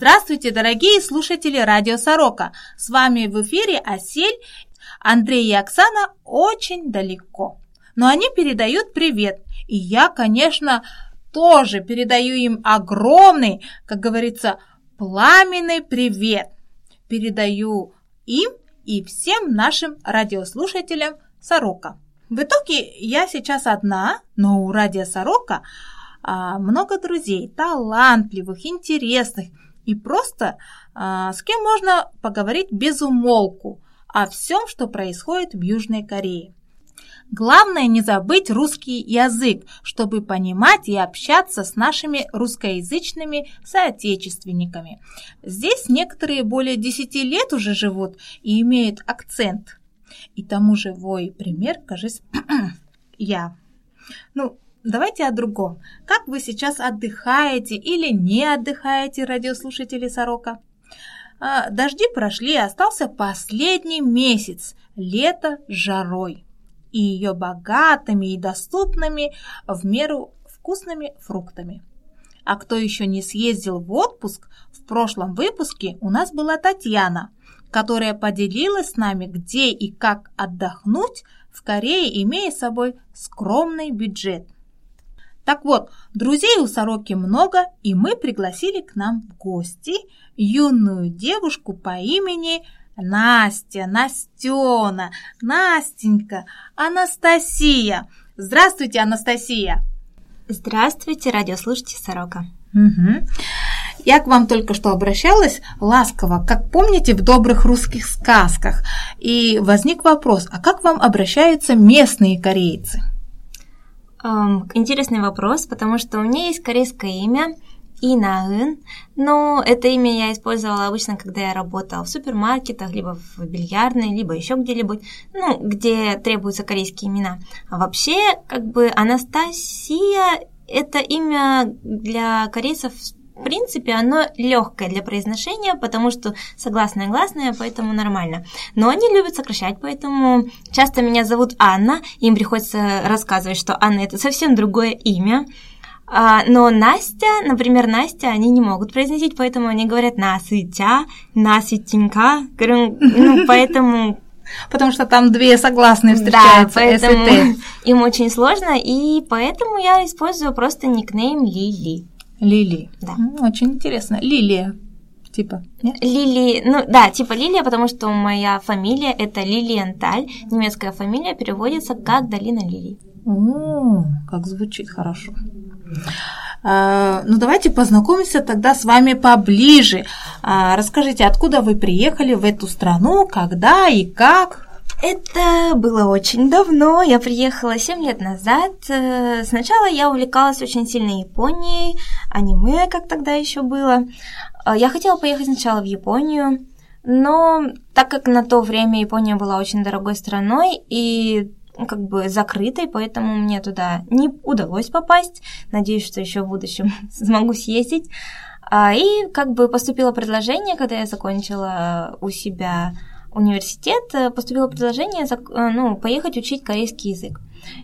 Здравствуйте, дорогие слушатели Радио Сорока. С вами в эфире Осель. Андрей и Оксана очень далеко. Но они передают привет. И я, конечно, тоже передаю им огромный, как говорится, пламенный привет. Передаю им и всем нашим радиослушателям Сорока. В итоге я сейчас одна, но у Радио Сорока а, много друзей, талантливых, интересных, и просто а, с кем можно поговорить без умолку о всем, что происходит в Южной Корее. Главное не забыть русский язык, чтобы понимать и общаться с нашими русскоязычными соотечественниками. Здесь некоторые более 10 лет уже живут и имеют акцент. И тому живой пример, кажется, я. Ну, Давайте о другом. Как вы сейчас отдыхаете или не отдыхаете, радиослушатели Сорока? А, дожди прошли, остался последний месяц, лето жарой и ее богатыми и доступными в меру вкусными фруктами. А кто еще не съездил в отпуск, в прошлом выпуске у нас была Татьяна, которая поделилась с нами, где и как отдохнуть в Корее, имея с собой скромный бюджет – так вот, друзей у сороки много, и мы пригласили к нам в гости юную девушку по имени Настя, Настена, Настенька, Анастасия. Здравствуйте, Анастасия. Здравствуйте, радиослушайте Сорока. Угу. Я к вам только что обращалась ласково, как помните в добрых русских сказках. И возник вопрос, а как вам обращаются местные корейцы? Интересный вопрос, потому что у меня есть корейское имя Инаын, но это имя я использовала обычно, когда я работала в супермаркетах, либо в бильярдной, либо еще где-нибудь, ну, где требуются корейские имена. А вообще, как бы Анастасия это имя для корейцев в принципе, оно легкое для произношения, потому что согласное гласное, поэтому нормально. Но они любят сокращать, поэтому часто меня зовут Анна, им приходится рассказывать, что Анна это совсем другое имя. А, но Настя, например, Настя, они не могут произносить, поэтому они говорят Насытя, Насытенька, ну, поэтому Потому что там две согласные встречаются. Да, поэтому им очень сложно, и поэтому я использую просто никнейм Лили. Лили. Да. Очень интересно. Лилия. Типа, нет? Лили, ну да, типа Лилия, потому что моя фамилия это Лилиенталь, немецкая фамилия переводится как Долина Лилий. О, как звучит хорошо. А, ну давайте познакомимся тогда с вами поближе. А, расскажите, откуда вы приехали в эту страну, когда и как? Это было очень давно. Я приехала 7 лет назад. Э, сначала я увлекалась очень сильно Японией, аниме, как тогда еще было. Э, я хотела поехать сначала в Японию, но так как на то время Япония была очень дорогой страной и ну, как бы закрытой, поэтому мне туда не удалось попасть. Надеюсь, что еще в будущем смогу съездить. А, и как бы поступило предложение, когда я закончила у себя университет э, поступило предложение э, ну, поехать учить корейский язык.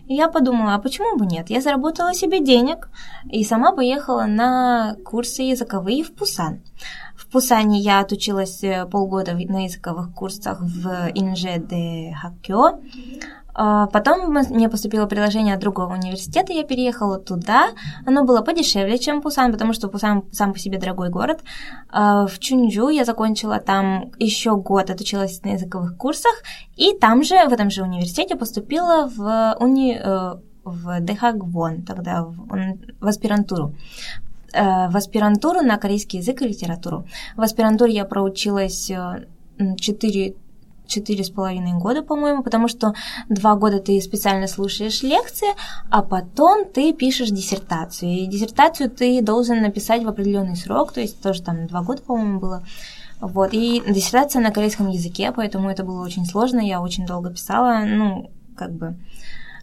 И я подумала, а почему бы нет? Я заработала себе денег и сама поехала на курсы языковые в Пусан. В Пусане я отучилась э, полгода на языковых курсах в Инже де Хакё. А, потом мне поступило предложение от другого университета, я переехала туда. Оно было подешевле, чем Пусан, потому что Пусан сам по себе дорогой город. А, в Чунджу я закончила там еще год, отучилась на языковых курсах, и там же, в этом же университете поступила в, уни... Э, в Дехагвон, тогда в, в аспирантуру в аспирантуру на корейский язык и литературу. В аспирантуре я проучилась 4 э, четыре с половиной года, по-моему, потому что два года ты специально слушаешь лекции, а потом ты пишешь диссертацию. И диссертацию ты должен написать в определенный срок, то есть тоже там два года, по-моему, было. Вот, и диссертация на корейском языке, поэтому это было очень сложно, я очень долго писала, ну, как бы,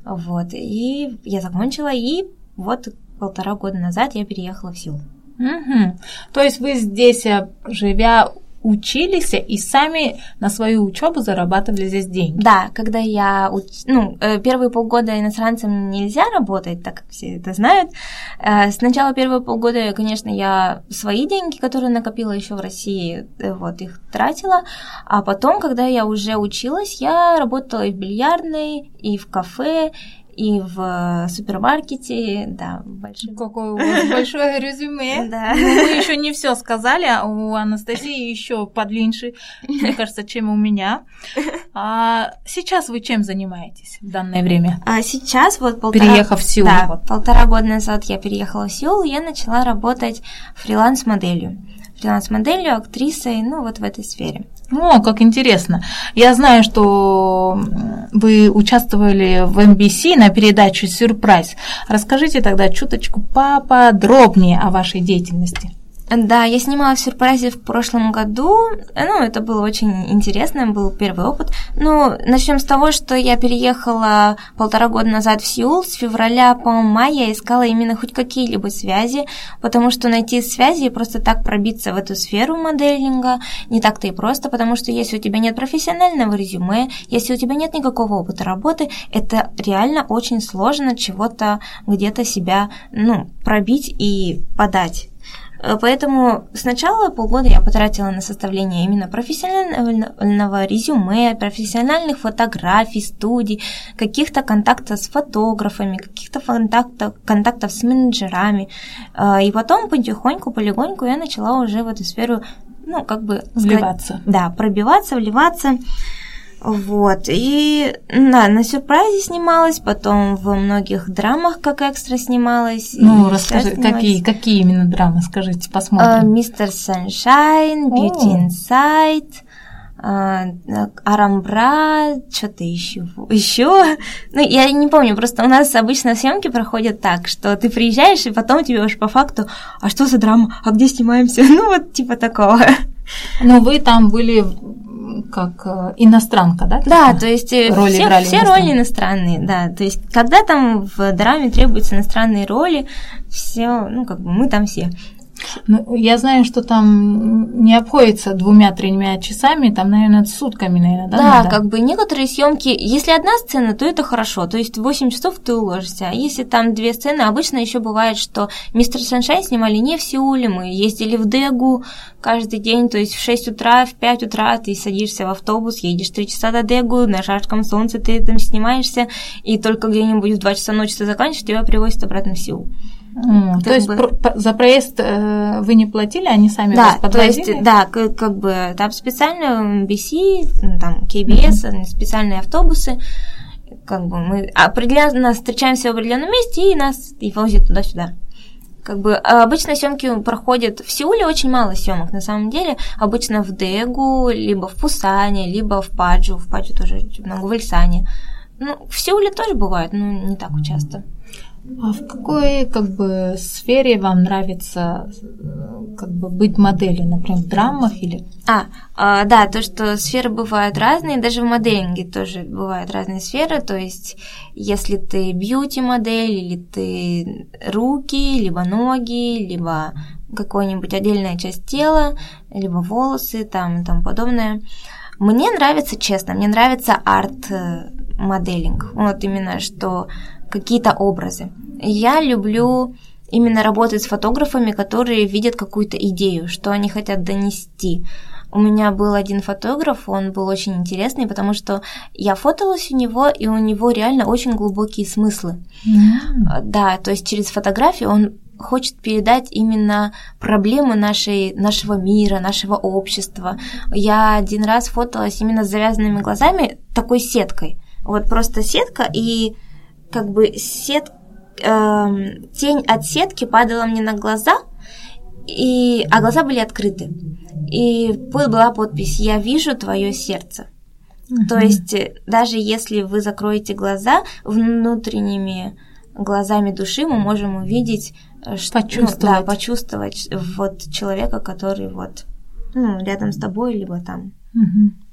вот, и я закончила, и вот полтора года назад я переехала в Сеул. Угу. То есть вы здесь, э, живя учились и сами на свою учебу зарабатывали здесь деньги. Да, когда я, уч... ну, э, первые полгода иностранцам нельзя работать, так как все это знают. Э, сначала первые полгода, конечно, я свои деньги, которые накопила еще в России, вот их тратила, а потом, когда я уже училась, я работала и в бильярдной, и в кафе, и в супермаркете, да, большой. Какое у вас большое резюме. Да. Ну, мы еще не все сказали, а у Анастасии еще подлиннее, мне кажется, чем у меня. А сейчас вы чем занимаетесь в данное время? А сейчас вот полтора... Переехав в Сеул. Да, полтора года назад я переехала в Сеул, я начала работать фриланс-моделью. Фриланс-моделью, актрисой, ну вот в этой сфере. О, как интересно. Я знаю, что вы участвовали в NBC на передаче «Сюрприз». Расскажите тогда чуточку поподробнее о вашей деятельности. Да, я снимала в сюрпризе в прошлом году. Ну, это было очень интересно, был первый опыт. Ну, начнем с того, что я переехала полтора года назад в Сеул. С февраля по май я искала именно хоть какие-либо связи, потому что найти связи и просто так пробиться в эту сферу моделинга не так-то и просто, потому что если у тебя нет профессионального резюме, если у тебя нет никакого опыта работы, это реально очень сложно чего-то где-то себя, ну, пробить и подать. Э, поэтому сначала полгода я потратила на составление именно профессионального резюме, профессиональных фотографий, студий, каких-то контактов с фотографами, каких-то контактов, контактов с менеджерами. Э, и потом потихоньку, полегоньку я начала уже в эту сферу, ну, как бы... Вливаться. Да, пробиваться, вливаться. Вот, и да, на сюрпризе снималась, потом в многих драмах как экстра снималась. Ну, расскажи, какие, какие именно драмы, скажите, посмотрим. Мистер Саншайн, Beauty Inside, Арамбра, что-то еще. Еще? Ну, я не помню, просто у нас обычно съемки проходят так, что ты приезжаешь, и потом тебе уж по факту, а что за драма, а где снимаемся? Ну, вот типа такого. Но вы там были как э, иностранка, да? Да, то есть э, роли все, все роли иностранные, да. То есть когда там в драме требуются иностранные роли, все, ну как бы мы там все. Ну, я знаю, что там не обходится двумя-тремя часами, там, наверное, сутками, наверное, да? Да, надо? как бы некоторые съемки, если одна сцена, то это хорошо, то есть 8 часов ты уложишься, а если там две сцены, обычно еще бывает, что Мистер Саншайн снимали не в Сеуле, мы ездили в Дегу каждый день, то есть в 6 утра, в 5 утра ты садишься в автобус, едешь 3 часа до Дегу, на жарком солнце ты там снимаешься, и только где-нибудь в 2 часа ночи ты заканчиваешь, тебя привозят обратно в Сеул. Mm, то есть бы... за проезд э, вы не платили, они сами да, вас подвозили? То есть, да, как, как бы там специально BC, там KBS, mm-hmm. специальные автобусы, как бы мы определенно встречаемся в определенном месте и нас и возят туда-сюда. Как бы обычно съемки проходят в Сеуле очень мало съемок на самом деле. Обычно в Дегу, либо в Пусане, либо в Паджу. В Паджу тоже много, в Ильсане. Ну, в Сеуле тоже бывает, но не так часто. А в какой как бы сфере вам нравится э, как бы быть моделью, например, в драмах или? А, а, да, то, что сферы бывают разные, даже в моделинге тоже бывают разные сферы, то есть если ты бьюти-модель, или ты руки, либо ноги, либо какая-нибудь отдельная часть тела, либо волосы там и тому подобное. Мне нравится, честно, мне нравится арт-моделинг. Вот именно, что какие-то образы. Я люблю именно работать с фотографами, которые видят какую-то идею, что они хотят донести. У меня был один фотограф, он был очень интересный, потому что я фоталась у него, и у него реально очень глубокие смыслы. Mm. Да, то есть через фотографию он хочет передать именно проблемы нашей, нашего мира, нашего общества. Я один раз фоталась именно с завязанными глазами, такой сеткой. Вот просто сетка, и как бы сет, э, тень от сетки падала мне на глаза, и, а глаза были открыты. И была подпись «Я вижу твое сердце». uh То есть э, даже если вы закроете глаза внутренними глазами души, мы можем увидеть, э, почувствовать, ну, да, почувствовать вот человека, который вот ну, рядом с тобой, либо там. uh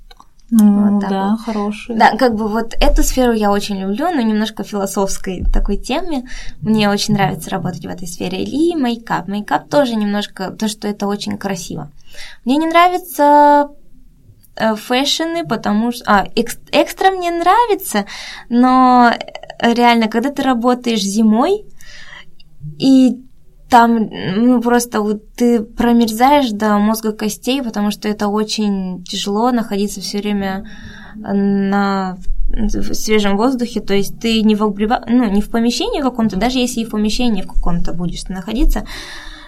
Ну, вот да, вот. хороший. Да, как бы вот эту сферу я очень люблю, но немножко философской такой теме. Мне очень нравится работать в этой сфере. И мейкап. Мейкап тоже немножко, то, что это очень красиво. Мне не нравится э, fashion ы, потому что... А, экс, экстра мне нравится, но реально, когда ты работаешь зимой, и там ну, просто вот ты промерзаешь до мозга костей, потому что это очень тяжело находиться все время на в свежем воздухе, то есть ты не в, обрива... ну, не в помещении каком-то, даже если и в помещении в каком-то будешь находиться,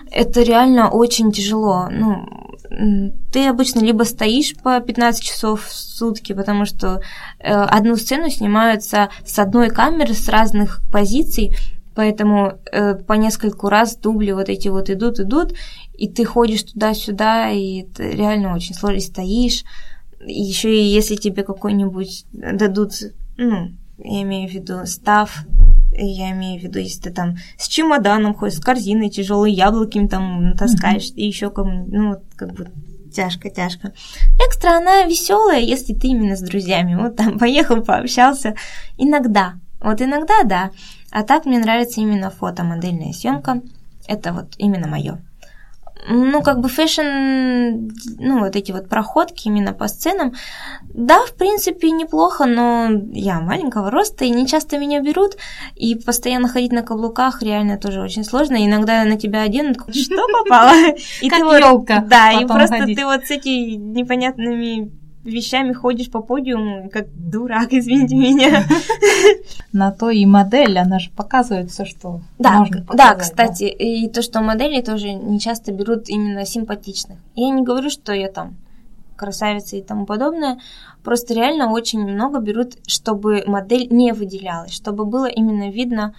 это реально очень тяжело. Ну, ты обычно либо стоишь по 15 часов в сутки, потому что э, одну сцену снимаются с одной камеры с разных позиций, Поэтому э, по нескольку раз дубли вот эти вот идут, идут, и ты ходишь туда-сюда, и это реально очень сложно, стоишь. Еще и если тебе какой-нибудь дадут, ну, я имею в виду став, я имею в виду, если ты там с чемоданом ходишь, с корзиной тяжелые яблоки там таскаешь, mm-hmm. и еще кому ну, как бы тяжко, тяжко. Экстра, она веселая, если ты именно с друзьями. Вот там поехал, пообщался. Иногда. Вот иногда, да. А так мне нравится именно фотомодельная съемка. Это вот именно мое. Ну, как бы fashion, ну, вот эти вот проходки именно по сценам, да, в принципе, неплохо, но я маленького роста, и не часто меня берут, и постоянно ходить на каблуках реально тоже очень сложно. Иногда на тебя оденут, что попало? И как елка. Да, и просто ты вот с этими непонятными вещами ходишь по подиуму, как дурак, извините меня. На то и модель, она же показывает все, что да, можно показать. Да, кстати, и то, что модели тоже не часто берут именно симпатичных. Я не говорю, что я там красавица и тому подобное, просто реально очень много берут, чтобы модель не выделялась, чтобы было именно видно,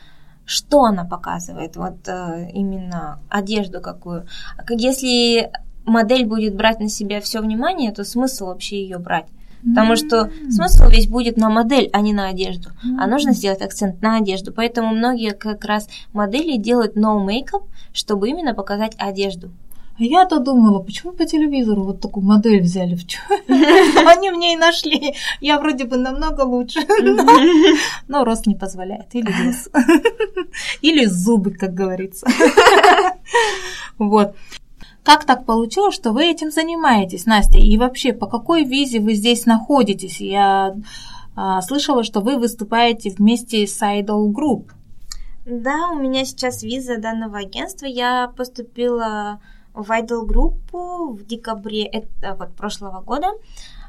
что она показывает, вот э, именно одежду какую. Если модель будет брать на себя все внимание, то смысл вообще ее брать. Потому что смысл весь будет на модель, а не на одежду. А нужно сделать акцент на одежду. Поэтому многие как раз модели делают no makeup, чтобы именно показать одежду. А я-то думала, почему по телевизору вот такую модель взяли? Они мне и нашли. Я вроде бы намного лучше. Но рост не позволяет. Или вес. Или зубы, как говорится. Вот. Как так получилось, что вы этим занимаетесь, Настя? И вообще, по какой визе вы здесь находитесь? Я а, слышала, что вы выступаете вместе с Idol Group. Да, у меня сейчас виза данного агентства. Я поступила в idol группу в декабре это, вот, прошлого года.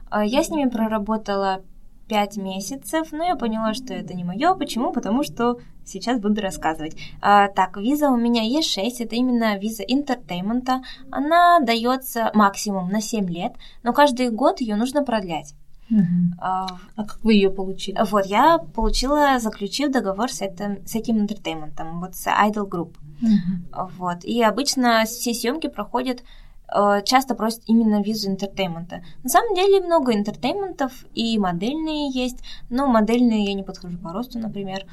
А, я с ними проработала пять месяцев, но я поняла, что это не мое. Почему? Потому что сейчас буду рассказывать. А, так, виза у меня E6, это именно виза entertainment а. Она дается максимум на 7 лет, но каждый год ее нужно продлять. Угу. А, а как вы ее получили? Вот, я получила, заключив договор с этим, с этим entertainment ом, вот с Idol Group. Угу. Вот, и обычно все съемки проходят часто просят именно визу entertainment а. На самом деле много entertainment ов и модельные есть, но модельные я не подхожу по росту, например.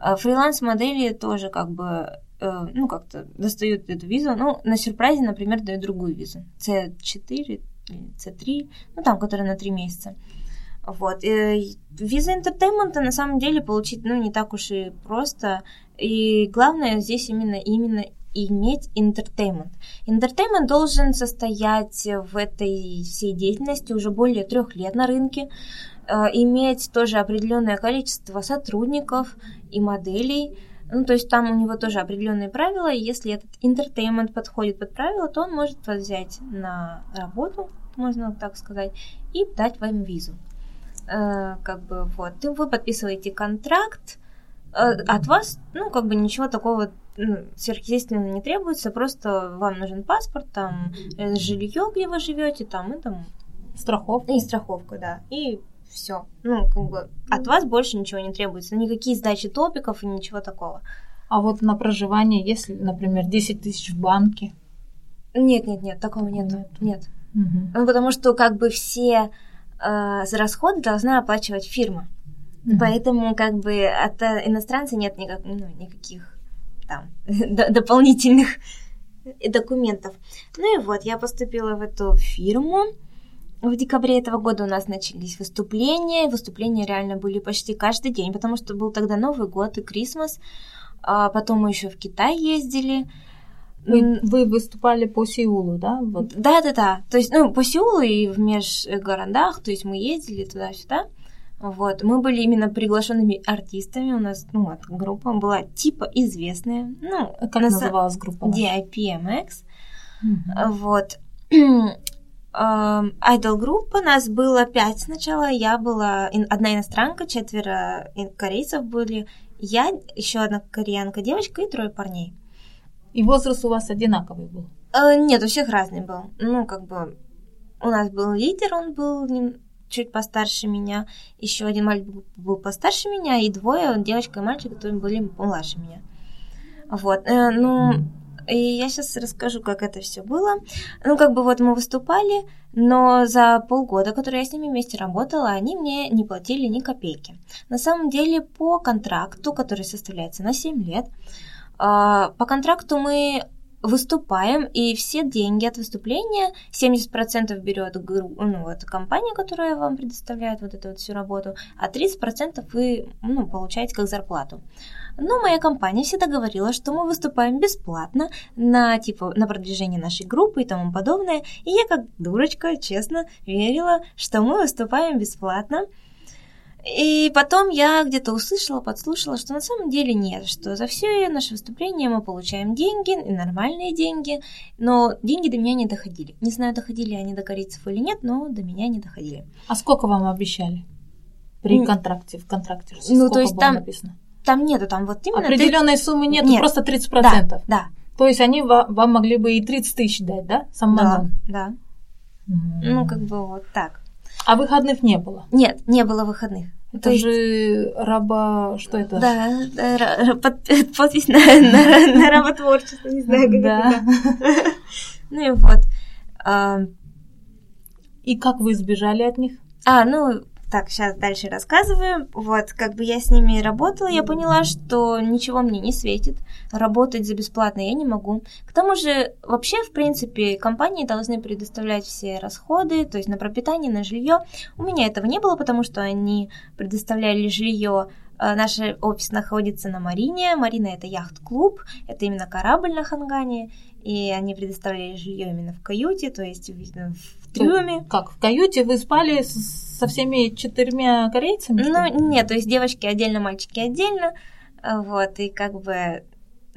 Э, фриланс-модели тоже как бы, э, ну, как-то достают эту визу. Ну, на сюрпризе, например, дают другую визу. C4 C3, ну, там, которая на 3 месяца. Вот. И виза entertainment а на самом деле получить, ну, не так уж и просто. И главное здесь именно, именно иметь entertainment. Entertainment должен состоять в этой всей деятельности уже более трех лет на рынке, э, иметь тоже определенное количество сотрудников и моделей. Ну, то есть там у него тоже определенные правила, и если этот entertainment подходит под правила, то он может вас взять на работу, можно так сказать, и дать вам визу. Э, как бы вот, вы подписываете контракт, э, от вас, ну, как бы ничего такого ну, сверхъестественного не требуется, просто вам нужен паспорт, там, э, жилье, где вы живете, там, и там... Страховка. И страховка, да. И все. Ну, как бы от вас больше ничего не требуется. Никакие сдачи топиков и ничего такого. А вот на проживание, если, например, 10 тысяч в банке? Нет, нет, нет, такого нет. Нет. нет. Угу. Ну, потому что как бы все э, расходы должна оплачивать фирма. Угу. Поэтому как бы от э, иностранца нет никак, ну, никаких там дополнительных документов. Ну и вот, я поступила в эту фирму. в декабре этого года у нас начались выступления. Выступления реально были почти каждый день, потому что был тогда Новый год и Крисмас. А потом мы еще в Китай ездили. Вы, вы выступали по Сеулу, да? Вот. Да, да, да. То есть, ну, по Сеулу и в межгородах, то есть мы ездили туда-сюда. Вот, мы были именно приглашенными артистами. У нас, ну, вот, группа была типа известная. Ну, как называлась группа? DIPMX. Mm-hmm. Вот. Айдол-группа, нас было пять сначала, я была одна иностранка, четверо корейцев были, я, еще одна кореянка девочка и трое парней. И возраст у вас одинаковый был? Э, нет, у всех разный был. Ну, как бы, у нас был лидер, он был чуть постарше меня, еще один мальчик был постарше меня, и двое, девочка и мальчик, которые были помладше меня. Вот, э, ну, и я сейчас расскажу, как это все было. Ну, как бы вот мы выступали, но за полгода, которые я с ними вместе работала, они мне не платили ни копейки. На самом деле, по контракту, который составляется на 7 лет, а, по контракту мы выступаем, и все деньги от выступления, 70% берет ну, вот, компания, которая вам предоставляет вот эту вот всю работу, а 30% вы ну, получаете как зарплату. Но моя компания всегда говорила, что мы выступаем бесплатно на, типа, на продвижение нашей группы и тому подобное, и я как дурочка, честно, верила, что мы выступаем бесплатно, и потом я где-то услышала, подслушала, что на самом деле нет, что за все наше выступление мы получаем деньги, и нормальные деньги, но деньги до меня не доходили. Не знаю, доходили они до корейцев или нет, но до меня не доходили. А сколько вам обещали при контракте, в контракте? Ну, то есть там, написано? там нету, там вот именно... Определенной ты... суммы нету, нет. просто 30%. Да, да. То есть они вам могли бы и 30 тысяч дать, да? Сам да, да. Mm. Ну, как бы вот так. А выходных не было? Нет, не было выходных. Это есть... же раба... Что это? Да, под, подпись на, на, на работворчество, не знаю, как да. это. Ну и вот. А... И как вы избежали от них? А, ну, так, сейчас дальше рассказываю. Вот, как бы я с ними работала, я поняла, что ничего мне не светит. Работать за бесплатно я не могу. К тому же, вообще, в принципе, компании должны предоставлять все расходы, то есть на пропитание, на жилье. У меня этого не было, потому что они предоставляли жилье э, Наш офис находится на Марине. Марина это яхт-клуб, это именно корабль на Хангане, и они предоставляли жилье именно в каюте, то есть трюме. Как, в каюте вы спали со всеми четырьмя корейцами? Ну, нет, то есть девочки отдельно, мальчики отдельно, вот, и как бы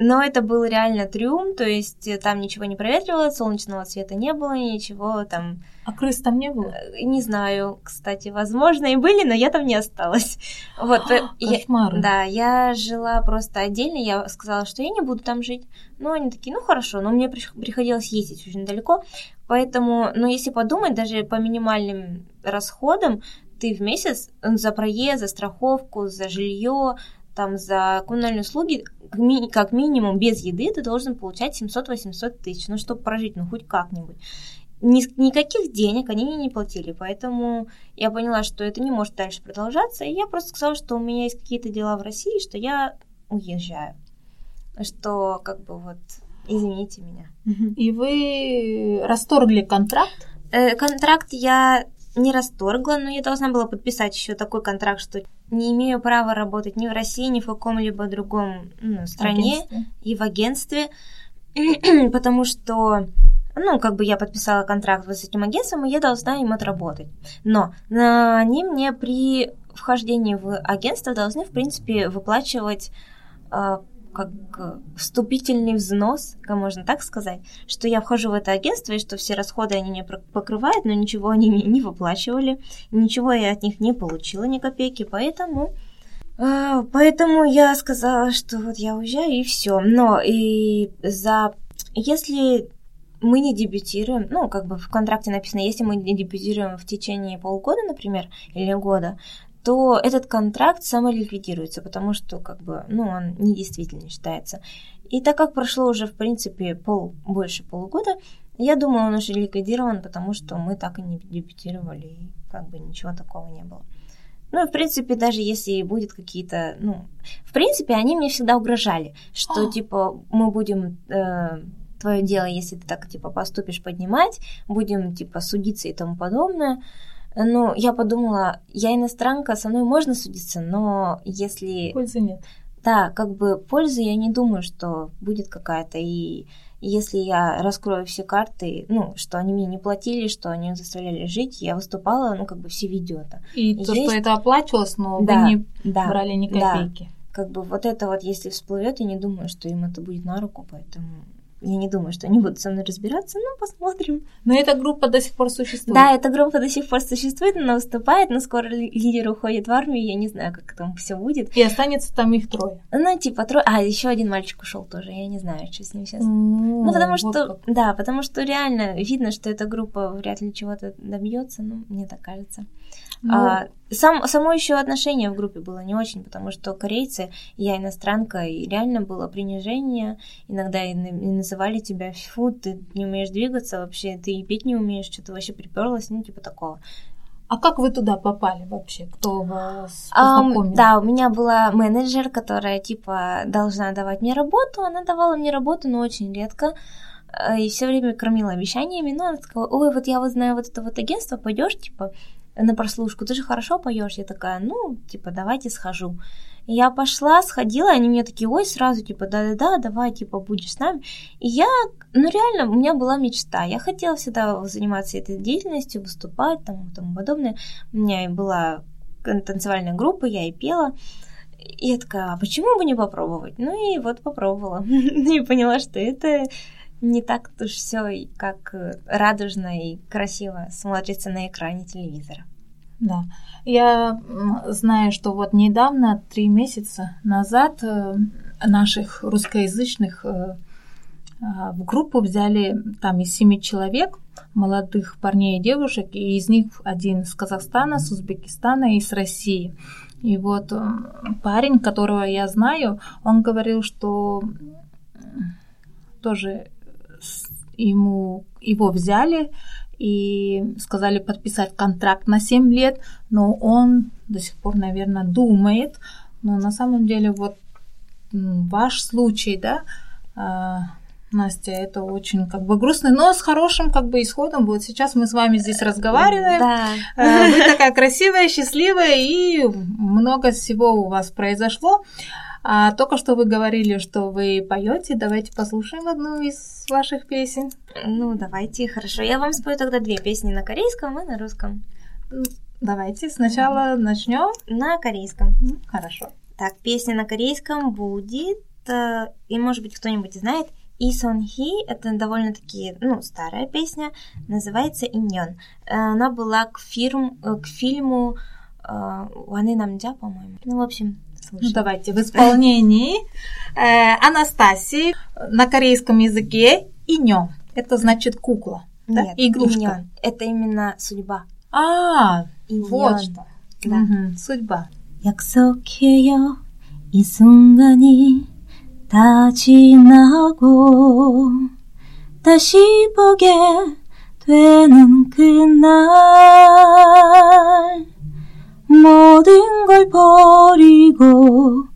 но это был реально трюм, то есть там ничего не проветривалось, солнечного света не было, ничего там... А крыс там не было? Э, не знаю, кстати, возможно и были, но я там не осталась. Вот, э. Я, да, я жила просто отдельно, я сказала, что я не буду там жить. Ну, они такие, ну хорошо, но мне приходилось ездить очень далеко, поэтому, ну, если подумать, даже по минимальным расходам, ты в месяц за проезд, за страховку, за жилье, там за коммунальные услуги как минимум без еды ты должен получать 700-800 тысяч, ну, чтобы прожить, ну, хоть как-нибудь. Ни, никаких денег они мне не платили, поэтому я поняла, что это не может дальше продолжаться, и я просто сказала, что у меня есть какие-то дела в России, что я уезжаю, что как бы вот извините меня. И вы расторгли контракт? Э, контракт я не расторгла, но я должна была подписать еще такой контракт, что не имею права работать ни в России, ни в каком-либо другом ну, стране агентстве. и в агентстве, потому что ну, как бы я подписала контракт с этим агентством, и я должна им отработать. Но они мне при вхождении в агентство должны, в принципе, выплачивать а, как вступительный взнос, как можно так сказать, что я вхожу в это агентство, и что все расходы они мне покрывают, но ничего они мне не выплачивали, ничего я от них не получила, ни копейки, поэтому... А, поэтому я сказала, что вот я уезжаю и все. Но и за... Если мы не дебютируем, ну, как бы в контракте написано, если мы не дебютируем в течение полгода, например, или года, то этот контракт самоликвидируется, потому что как бы, ну, он недействительный считается. И так как прошло уже, в принципе, пол, больше полугода, я думаю, он уже ликвидирован, потому что мы так и не дебютировали, и как бы ничего такого не было. Ну, в принципе, даже если будет какие-то, ну, в принципе, они мне всегда угрожали, что, типа, мы будем э, твое дело, если ты так, типа, поступишь поднимать, будем, типа, судиться и тому подобное. Ну, я подумала, я иностранка, со мной можно судиться, но если... Пользы нет. Да, как бы пользы я не думаю, что будет какая-то. И если я раскрою все карты, ну, что они мне не платили, что они заставляли жить, я выступала, ну, как бы все видео-то. И Есть- то, что это оплачивалось, но Да, вы не да, брали ни да. копейки. Как бы вот это вот, если всплывет, я не думаю, что им это будет на руку, поэтому я не думаю, что они будут со мной разбираться, ну, посмотрим. Но эта группа до сих пор существует. Да, эта группа до сих пор существует, она выступает, но скоро ли- лидер уходит в армию, я не знаю, как там все будет. И останется там их трое. Ну, типа, трое... А, еще один мальчик ушел тоже, я не знаю, что с ним сейчас. Ну, Ну, потому вот что, как. да, потому что реально видно, что эта группа вряд ли чего-то добьется, ну, мне так кажется. Ну, А, сам, само еще отношение в группе было не очень, потому что корейцы, я иностранка, и реально было принижение. Иногда и, и называли тебя, фу, ты не умеешь двигаться вообще, ты и петь не умеешь, что-то вообще приперлась, ну, типа такого. А как вы туда попали вообще? Кто вас Ам, познакомил? да, у меня была менеджер, которая, типа, должна давать мне работу. Она давала мне работу, но очень редко. э, И все время кормила обещаниями. Но она такая, ой, вот я вот знаю вот это вот агентство, пойдешь, типа, на прослушку, ты же хорошо поешь. Я такая, ну, типа, давайте схожу. Я пошла, сходила, они мне такие, ой, сразу, типа, да-да-да, давай, типа, будешь с нами. И я, ну, реально, у меня была мечта. Я хотела всегда заниматься этой деятельностью, выступать, там, тому подобное. У меня и была танцевальная группа, я и пела. И я такая, а почему бы не попробовать? Ну и вот попробовала. И поняла, что это не так уж все как э, радужно и красиво смотрится на экране телевизора. Да. Я знаю, что вот недавно, три месяца назад, э, наших русскоязычных э, в группу взяли там из семи человек, молодых парней и девушек, и из них один с Казахстана, с Узбекистана и с России. И вот парень, которого я знаю, он говорил, что тоже ему его взяли и сказали подписать контракт на 7 лет, но он до сих пор, наверное, думает. Но на самом деле вот ваш случай, да, а, Настя, это очень как бы грустно, но с хорошим как бы исходом. Вот сейчас мы с вами здесь разговариваем. Да. Э, Вы такая красивая, счастливая, и много всего у вас произошло. А только что вы говорили, что вы поете. Давайте послушаем одну из ваших песен. Ну, давайте, хорошо. Я вам спою тогда две песни на корейском и на русском. Давайте сначала начнем. На корейском. Ну, Хорошо. Так, песня на корейском будет, э, и может быть кто-нибудь знает, И Сон Хи, это довольно-таки, ну, старая песня, называется «Иньон». Э, Она была к, фирм, э, к фильму «Ваны Намджа», по-моему. Ну, в общем, Ну, слушай. давайте в исполнении э, Анастасии на корейском языке инё. Это значит кукла. Да? Нет, Игрушка. «Иньон». Это именно судьба. А, «Иньон». вот что. Да. Мгм, Судьба. 약속해요 이 순간이 다 지나고 다시 보게 되는 그날 모든 걸 버리고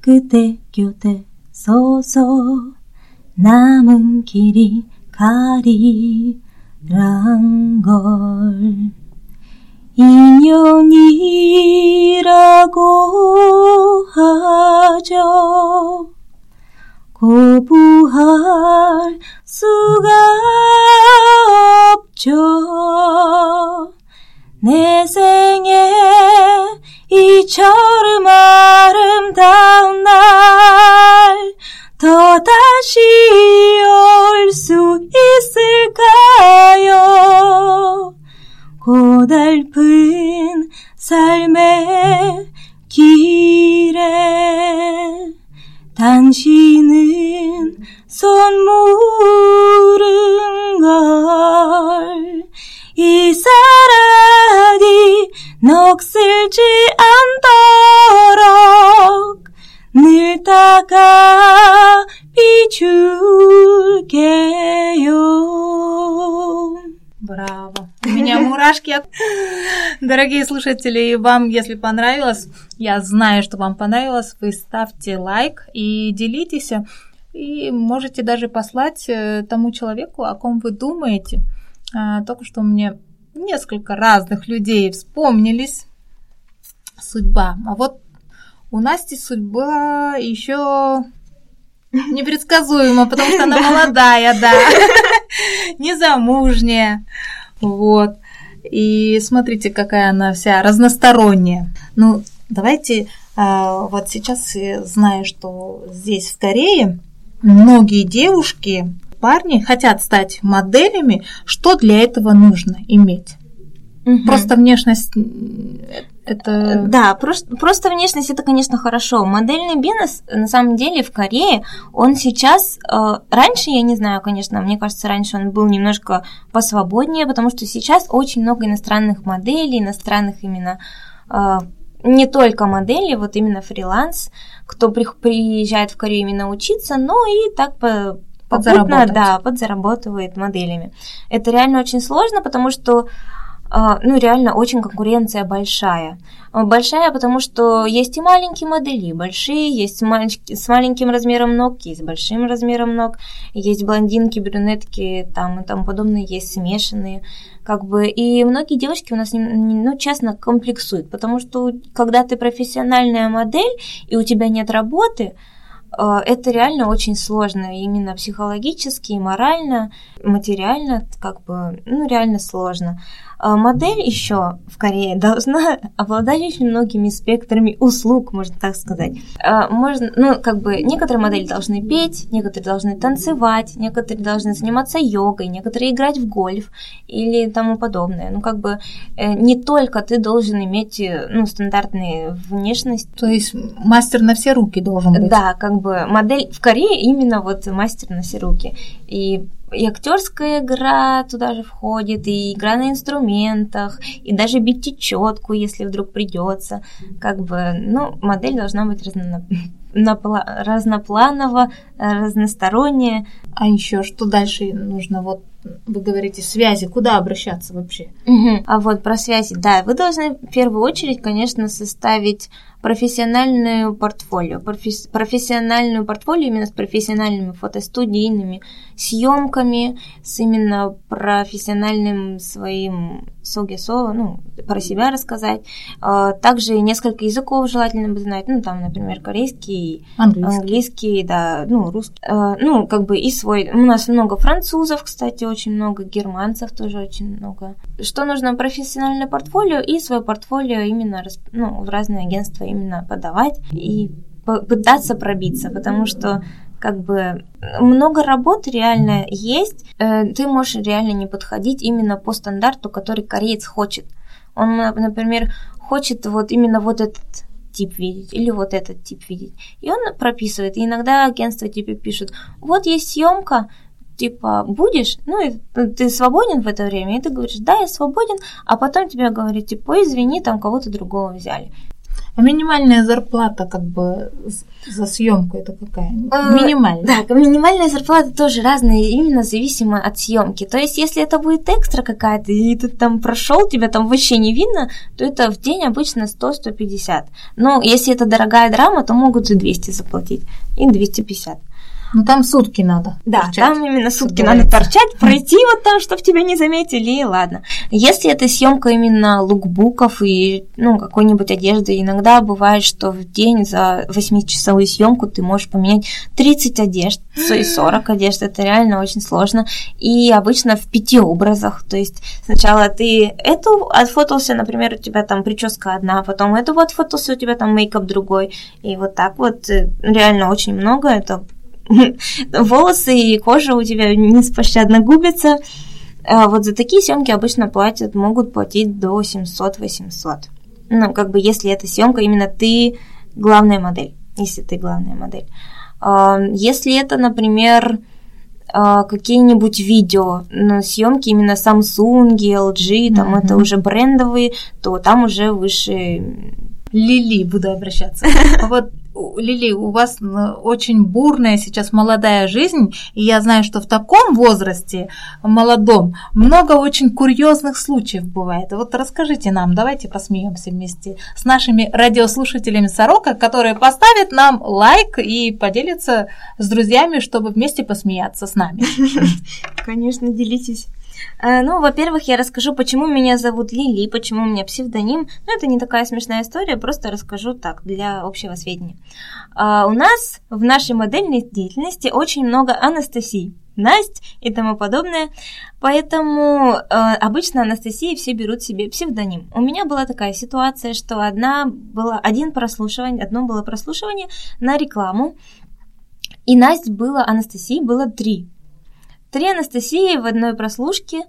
그대 곁에 서서 남은 길이 가리란 걸 인연이라고 하죠. 고부할 수가 없죠. 내 생에 이처럼 아름다운 날, 더 다시 올 수 있을까요? 고달픈 삶의 길에 당신은 선물은 걸. 이 사랑이 Noksilci antorok Nitaka pichukeo Браво! У меня мурашки. Дорогие слушатели, вам, если понравилось, я знаю, что вам понравилось, вы ставьте лайк и делитесь. И можете даже послать э, тому человеку, о ком вы думаете. А, только что мне несколько разных людей вспомнились. Судьба. А вот у Насти судьба еще непредсказуема, потому что она молодая, да, незамужняя. Вот. И смотрите, какая она вся разносторонняя. Ну, давайте а, вот сейчас знаю, что здесь в Корее многие девушки, парни хотят стать моделями. Что для этого нужно иметь? Угу. Просто внешность это... Да, просто, просто внешность это, конечно, хорошо. Модельный бизнес, на самом деле, в Корее, он сейчас... Э, раньше, я не знаю, конечно, мне кажется, раньше он был немножко посвободнее, потому что сейчас очень много иностранных моделей, иностранных именно... Э, не только модели, вот именно фриланс, кто при, приезжает в Корею именно учиться, но и так по, попутно, да, подзаработывает моделями. Это реально очень сложно, потому что а, ну, реально очень конкуренция большая. А, большая, потому что есть и маленькие модели, большие, есть с маленьким размером ног, есть с большим размером ног, есть блондинки, брюнетки, там и тому подобное, есть смешанные, как бы, и многие девушки у нас, ну, честно, комплексуют, потому что когда ты профессиональная модель, и у тебя нет работы, это реально очень сложно, именно психологически, морально, материально, как бы, ну, реально сложно. А модель еще в Корее должна обладать очень многими спектрами услуг, можно так сказать. А, можно, ну, как бы, некоторые модели должны петь, некоторые должны танцевать, некоторые должны заниматься йогой, некоторые играть в гольф или тому подобное. Ну, как бы, э, не только ты должен иметь, э, ну, стандартные внешность. То есть мастер на все руки должен быть. Да, как бы, модель в Корее именно вот мастер на все руки. И и актерская игра туда же входит, и игра на инструментах, и даже бить течетку, если вдруг придется. Как бы, ну, модель должна быть разно... разнопланово, разносторонняя. А еще что дальше нужно? Вот вы говорите связи, куда обращаться вообще? Угу. А вот про связи, да, вы должны в первую очередь, конечно, составить профессиональную портфолио, профи- профессиональную портфолио именно с профессиональными фотостудийными съемками, с именно профессиональным своим согесо, ну, про себя рассказать. А, также несколько языков желательно бы знать, ну, там, например, корейский, английский, английский да, ну, русский, а, ну, как бы и свой. У нас много французов, кстати, очень много, германцев тоже очень много. Что нужно? Профессиональное портфолио и свое портфолио именно ну, в разные агентства именно подавать и пытаться пробиться, потому что как бы много работ реально есть, э, ты можешь реально не подходить именно по стандарту, который кореец хочет. Он, например, хочет вот именно вот этот тип видеть или вот этот тип видеть. И он прописывает. И иногда агентство тебе пишет, вот есть съемка, типа, будешь, ну, и ты свободен в это время, и ты говоришь, да, я свободен, а потом тебе говорят, типа, извини, там кого-то другого взяли. А минимальная зарплата как бы за съемку это какая? Э, минимальная. Да, минимальная зарплата тоже разная, именно зависимо от съемки. То есть, если это будет экстра какая-то, и ты там прошел, тебя там вообще не видно, то это в день обычно 100-150. Но если это дорогая драма, то могут и 200 заплатить, и 250. Ну там сутки надо. Да, торчать, там именно сутки надо торчать, пройти вот там, чтобы тебя не заметили, и ладно. Если это съемка именно лукбуков и ну, какой-нибудь одежды, иногда бывает, что в день за 8-часовую съемку ты можешь поменять 30 одежд, и 40 одежд, это реально очень сложно. И обычно в пяти образах, то есть сначала ты эту отфотался, например, у тебя там прическа одна, потом эту вот отфотался, у тебя там мейкап другой, и вот так вот э, реально очень много, это волосы и кожа у тебя беспощадно губятся. А вот за такие съемки обычно платят, могут платить до 700-800. Ну, как бы, если эта съемка именно ты главная модель, если ты главная модель. А, если это, например, а, какие-нибудь видео на съемки именно Samsung, LG, там mm-hmm. это уже брендовые, то там уже выше Лили буду обращаться. Вот Лили, у вас очень бурная сейчас молодая жизнь, и я знаю, что в таком возрасте, молодом, много очень курьезных случаев бывает. Вот расскажите нам, давайте посмеемся вместе с нашими радиослушателями Сорока, которые поставят нам лайк и поделятся с друзьями, чтобы вместе посмеяться с нами. Конечно, делитесь. Э, ну, во-первых, я расскажу, почему меня зовут Лили, почему у меня псевдоним. Ну, это не такая смешная история, просто расскажу так, для общего сведения. А, у нас в нашей модельной деятельности очень много Анастасий. Настя и тому подобное. Поэтому э, обычно Анастасии все берут себе псевдоним. У меня была такая ситуация, что одна была один прослушивание, одно было прослушивание на рекламу, и Настя было Анастасии было три. Три Анастасии в одной прослушке.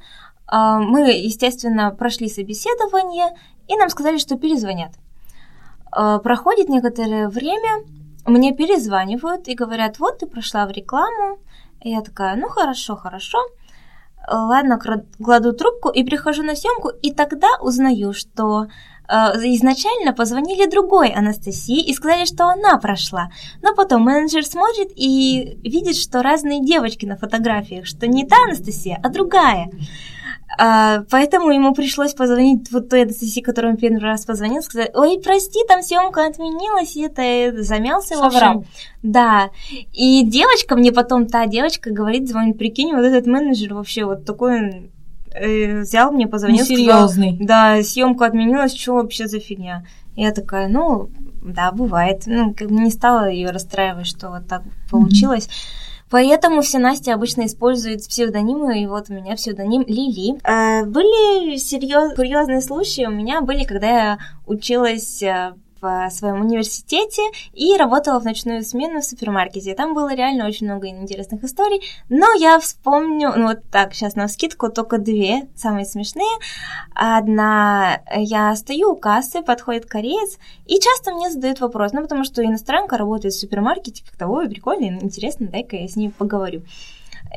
А, мы, естественно, прошли собеседование, и нам сказали, что перезвонят. А, проходит некоторое время, мне перезванивают и говорят, вот ты прошла в рекламу. И я такая, ну хорошо, хорошо. Ладно, кладу трубку и прихожу на съемку, и тогда узнаю, что изначально позвонили другой Анастасии и сказали, что она прошла. Но потом менеджер смотрит и видит, что разные девочки на фотографиях, что не та Анастасия, а другая. А, поэтому ему пришлось позвонить вот той Анастасии, которой он первый раз позвонил, сказать, ой, прости, там съемка отменилась, и это замялся. Соврал. Да. И девочка, мне потом та девочка говорит, звонит, прикинь, вот этот менеджер вообще вот такой э, взял мне, позвонил. Несерьезный. Сказал, да, съемка отменилась, что вообще за фигня? Я такая, ну, да, бывает. Ну, как бы не стала ее расстраивать, что вот так получилось. Mm-hmm. Поэтому все Настя обычно используют псевдонимы, и вот у меня псевдоним Лили. Э, были серьез... курьезные случаи у меня были, когда я училась э, в своем университете и работала в ночную смену в супермаркете. Там было реально очень много интересных историй, но я вспомню, ну вот так, сейчас на скидку только две, самые смешные. Одна, я стою у кассы, подходит кореец, и часто мне задают вопрос, ну потому что иностранка работает в супермаркете, как-то, ой, прикольно, интересно, дай-ка я с ней поговорю.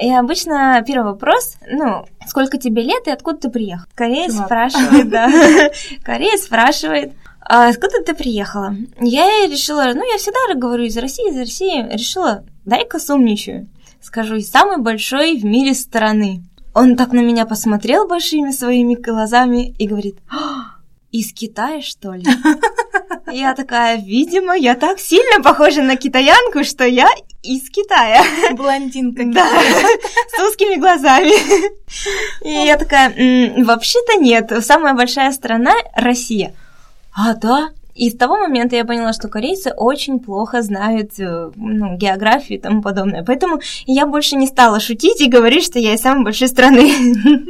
И обычно первый вопрос, ну, сколько тебе лет и откуда ты приехал? Кореец Чувак. спрашивает, да. Кореец спрашивает, а откуда ты приехала? Я решила, ну, я всегда говорю из России, из России. Решила, дай-ка сумничаю. Скажу, из самой большой в мире страны. Он так на меня посмотрел большими своими глазами и говорит, «А, из Китая, что ли? Я такая, видимо, я так сильно похожа на китаянку, что я из Китая. Блондинка. Да, с узкими глазами. И я такая, вообще-то нет, самая большая страна – Россия. А, да? И с того момента я поняла, что корейцы очень плохо знают э, ну, географию и тому подобное. Поэтому я больше не стала шутить и говорить, что я из самой большой страны.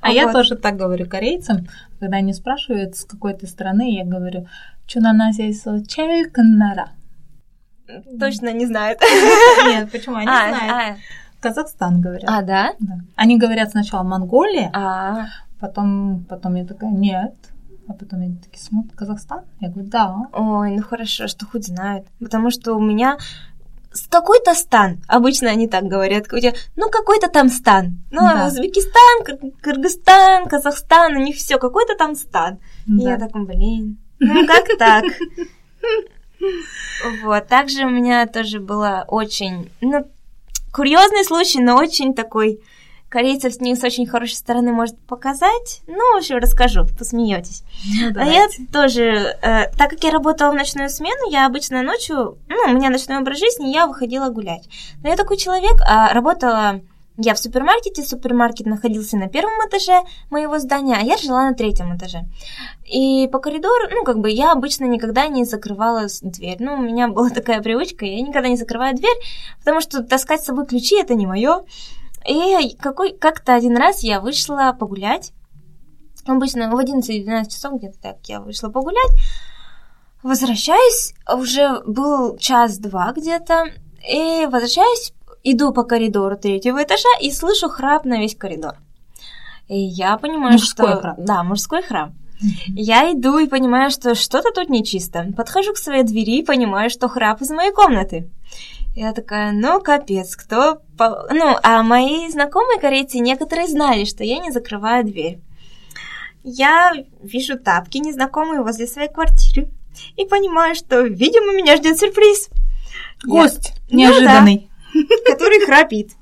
А я тоже так говорю корейцам, когда они спрашивают, с какой ты страны, я говорю, что на нас есть Чельканара. Точно не знают. Нет, почему? Они а, знают. А. Казахстан говорят. А, да? да? Они говорят сначала Монголия, а. потом, потом я такая, нет, а потом они такие смотрят, Казахстан? Я говорю, да. Ой, ну хорошо, что хоть знают. Потому что у меня с какой-то стан. Обычно они так говорят. Ну, какой-то там стан. Ну, да. Узбекистан, Кыргызстан, Казахстан, у них все, какой-то там стан. Да. И я такой, блин, ну как так? Вот, также у меня тоже было очень, ну, курьезный случай, но очень такой корейцев не с очень хорошей стороны может показать. Ну, в общем, расскажу, посмеетесь. Ну, а я тоже, э, так как я работала в ночную смену, я обычно ночью, ну, у меня ночной образ жизни, я выходила гулять. Но я такой человек, а работала я в супермаркете, супермаркет находился на первом этаже моего здания, а я жила на третьем этаже. И по коридору, ну, как бы я обычно никогда не закрывала дверь. Ну, у меня была такая привычка, я никогда не закрываю дверь, потому что таскать с собой ключи это не мое. И какой, как-то один раз я вышла погулять. Обычно в 11-12 часов где-то так я вышла погулять. Возвращаюсь, уже был час-два где-то. И возвращаюсь, иду по коридору третьего этажа и слышу храп на весь коридор. И я понимаю, мужской что... Храп. Да, мужской храп. Я иду и понимаю, что что-то тут нечисто. Подхожу к своей двери и понимаю, что храп из моей комнаты. Я такая, ну, капец, кто... Ну, а мои знакомые корейцы некоторые знали, что я не закрываю дверь. Я вижу тапки незнакомые возле своей квартиры. и понимаю, что, видимо, меня ждет сюрприз. Гость я... неожиданный. Ну, да, который храпит.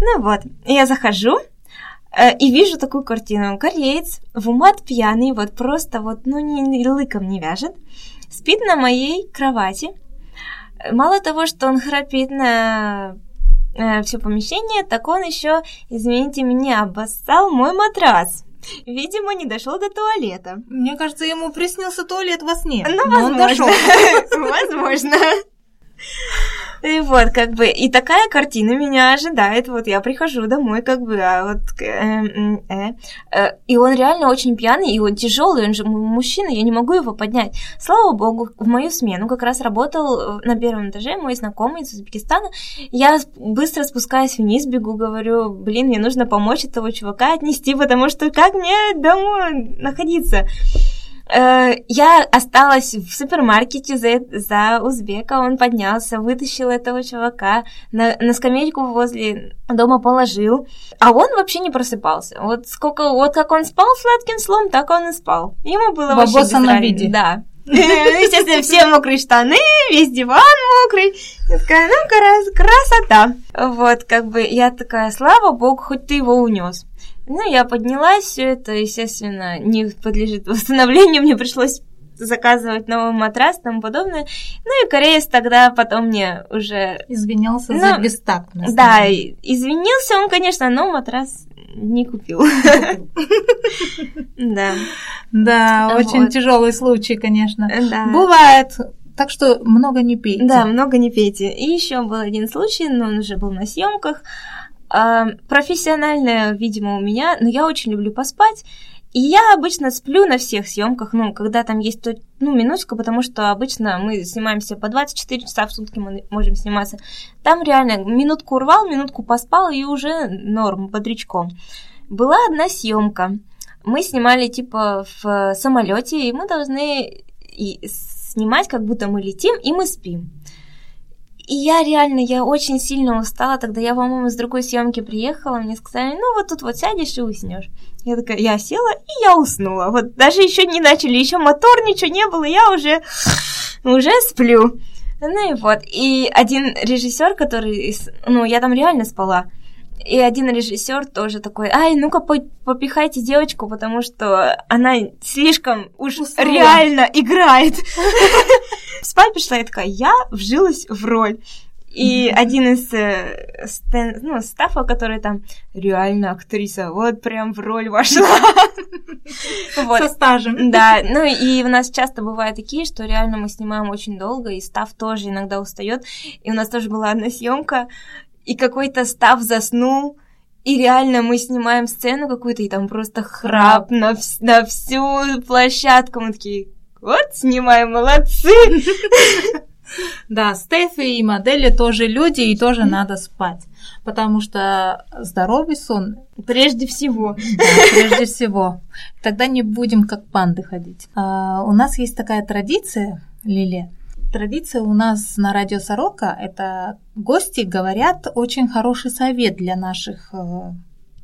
Ну вот, я захожу, э, и вижу такую картину. Кореец в умат пьяный, вот просто вот, ну, ни, лыком не вяжет, спит на моей кровати. Мало того, что он храпит на э, все помещение, так он еще, извините меня, обоссал мой матрас. Видимо, не дошел до туалета. Мне кажется, ему приснился туалет во сне. Ну, возможно. Возможно. И вот, как бы, и такая картина меня ожидает. Вот я прихожу домой, как бы, а вот... Э, э, э, и он реально очень пьяный, и он тяжелый, он же мужчина, я не могу его поднять. Слава богу, в мою смену как раз работал на первом этаже мой знакомый из Узбекистана. Я быстро спускаюсь вниз, бегу, говорю, блин, мне нужно помочь этого чувака отнести, потому что как мне домой находиться? Э, я осталась в супермаркете за, за узбека, он поднялся, вытащил этого чувака, на, на скамейку возле дома положил, а он вообще не просыпался. Вот сколько, вот как он спал сладким сном, так он и спал. Ему было вообще без на виде. Да. Естественно, все мокрые штаны, весь диван мокрый. Я такая, ну, красота. Вот, как бы, я такая, слава богу, хоть ты его унес. Ну, я поднялась, все это, естественно, не подлежит восстановлению, мне пришлось заказывать новый матрас и тому подобное. Ну и кореец тогда потом мне уже... Извинялся ну, за бестактность. Да, извинился он, конечно, но матрас не купил. Да. Да, очень тяжелый случай, конечно. Бывает, так что много не пейте. Да, много не пейте. И еще был один случай, но он уже был на съемках. Профессиональная, видимо, у меня, но я очень люблю поспать. И я обычно сплю на всех съемках, ну, когда там есть ну, минутка, потому что обычно мы снимаемся по 24 часа в сутки, мы можем сниматься. Там реально минутку урвал, минутку поспал, и уже норм, бодрячком. Была одна съемка. Мы снимали типа в самолете, и мы должны и снимать, как будто мы летим, и мы спим. И я реально, я очень сильно устала. Тогда я, по-моему, с другой съемки приехала. Мне сказали, ну вот тут вот сядешь и уснешь. Я такая, я села и я уснула. Вот даже еще не начали, еще мотор, ничего не было, я уже, уже сплю. Ну и вот. И один режиссер, который, ну, я там реально спала. И один режиссер тоже такой, ай, ну-ка попихайте девочку, потому что она слишком уж Уснула. реально играет. Спать пришла, я такая, я вжилась в роль. И mm-hmm. один из э, стен, ну, стафа, который там реально актриса, вот прям в роль вошла. Со стажем. Да, ну и у нас часто бывают такие, что реально мы снимаем очень долго, и став тоже иногда устает. И у нас тоже была одна съемка, и какой-то став заснул, и реально мы снимаем сцену какую-то, и там просто храп на, вс- на всю площадку. Мы такие, вот, снимаем, молодцы! Да, Стефи и модели тоже люди, и тоже надо спать. Потому что здоровый сон прежде всего. Да, прежде всего. Тогда не будем как панды ходить. А, у нас есть такая традиция, Лиле, Традиция у нас на радио Сорока – это гости говорят очень хороший совет для наших э,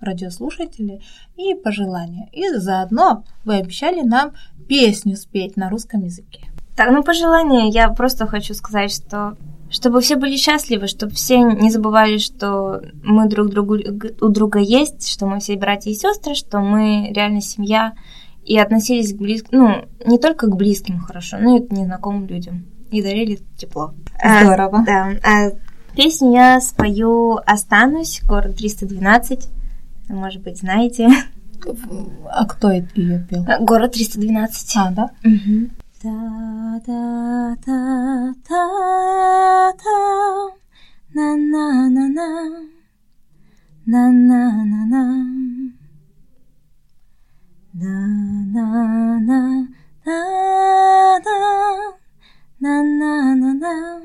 радиослушателей и пожелания. И заодно вы обещали нам песню спеть на русском языке. Так, ну пожелания я просто хочу сказать, что чтобы все были счастливы, чтобы все не забывали, что мы друг другу у друга есть, что мы все братья и сестры, что мы реально семья, и относились к близким, ну, не только к близким хорошо, но и к незнакомым людям и дарили тепло. Здорово. А, да. А, песню я спою «Останусь», город 312. Может быть, знаете. А кто ее пел? Город 312. А, да? Угу. та та та та на-на-на-на.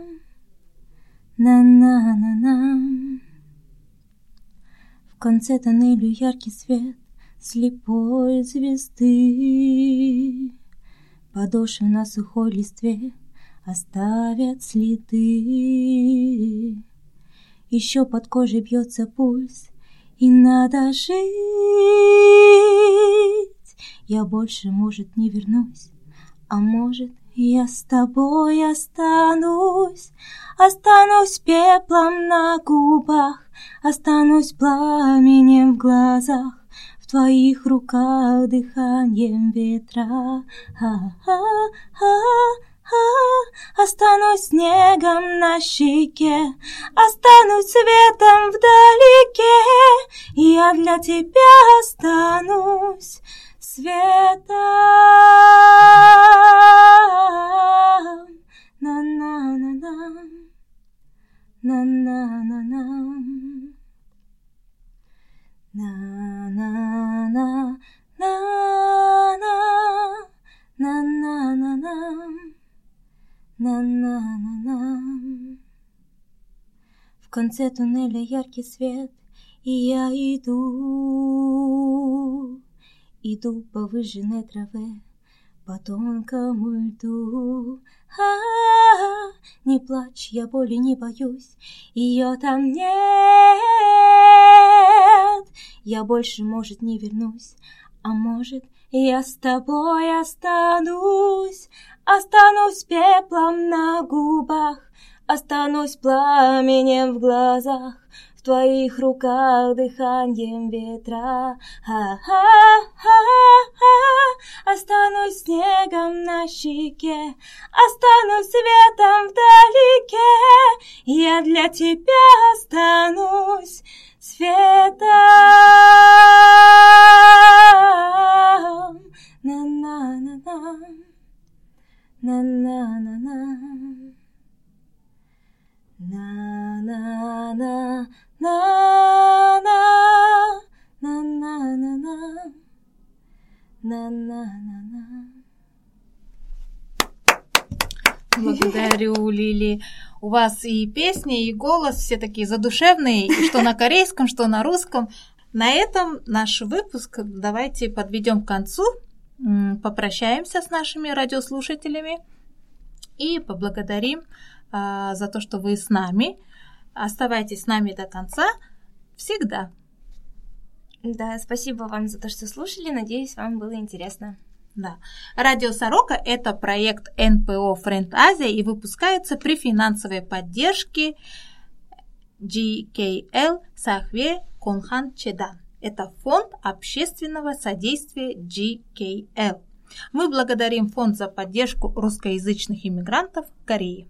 На-на-на-на. В конце тоннелю яркий свет слепой звезды. Подошвы на сухой листве оставят следы. Еще под кожей бьется пульс, и надо жить. Я больше, может, не вернусь, а может, я с тобой останусь, останусь пеплом на губах, останусь пламенем в глазах, в твоих руках дыханием ветра. Останусь снегом на щеке, останусь светом вдалеке, я для тебя останусь светом. На-на-на-на, на-на-на-на, на-на-на, на-на, на-на-на-на, на-на-на-на. В конце туннеля яркий свет, и я иду, иду по выжженной траве, по тонкому льду. А-а-а, не плачь, я боли не боюсь, ее там нет. Я больше, может, не вернусь, а может, я с тобой останусь, останусь пеплом на губах, останусь пламенем в глазах, твоих руках дыханием ветра. Останусь снегом на щеке, останусь светом вдалеке, я для тебя останусь светом. На-на-на-на, на-на-на-на, на-на-на, на-на, на-на-на-на, на-на-на-на. Благодарю, Лили. У вас и песни, и голос все такие задушевные, что на корейском, что на русском. На этом наш выпуск давайте подведем к концу. Попрощаемся с нашими радиослушателями и поблагодарим а, за то, что вы с нами. Оставайтесь с нами до конца всегда. Да, спасибо вам за то, что слушали. Надеюсь, вам было интересно. Да. Радио Сорока – это проект НПО Френд Азия и выпускается при финансовой поддержке GKL Сахве Конхан Чедан. Это фонд общественного содействия GKL. Мы благодарим фонд за поддержку русскоязычных иммигрантов в Корее.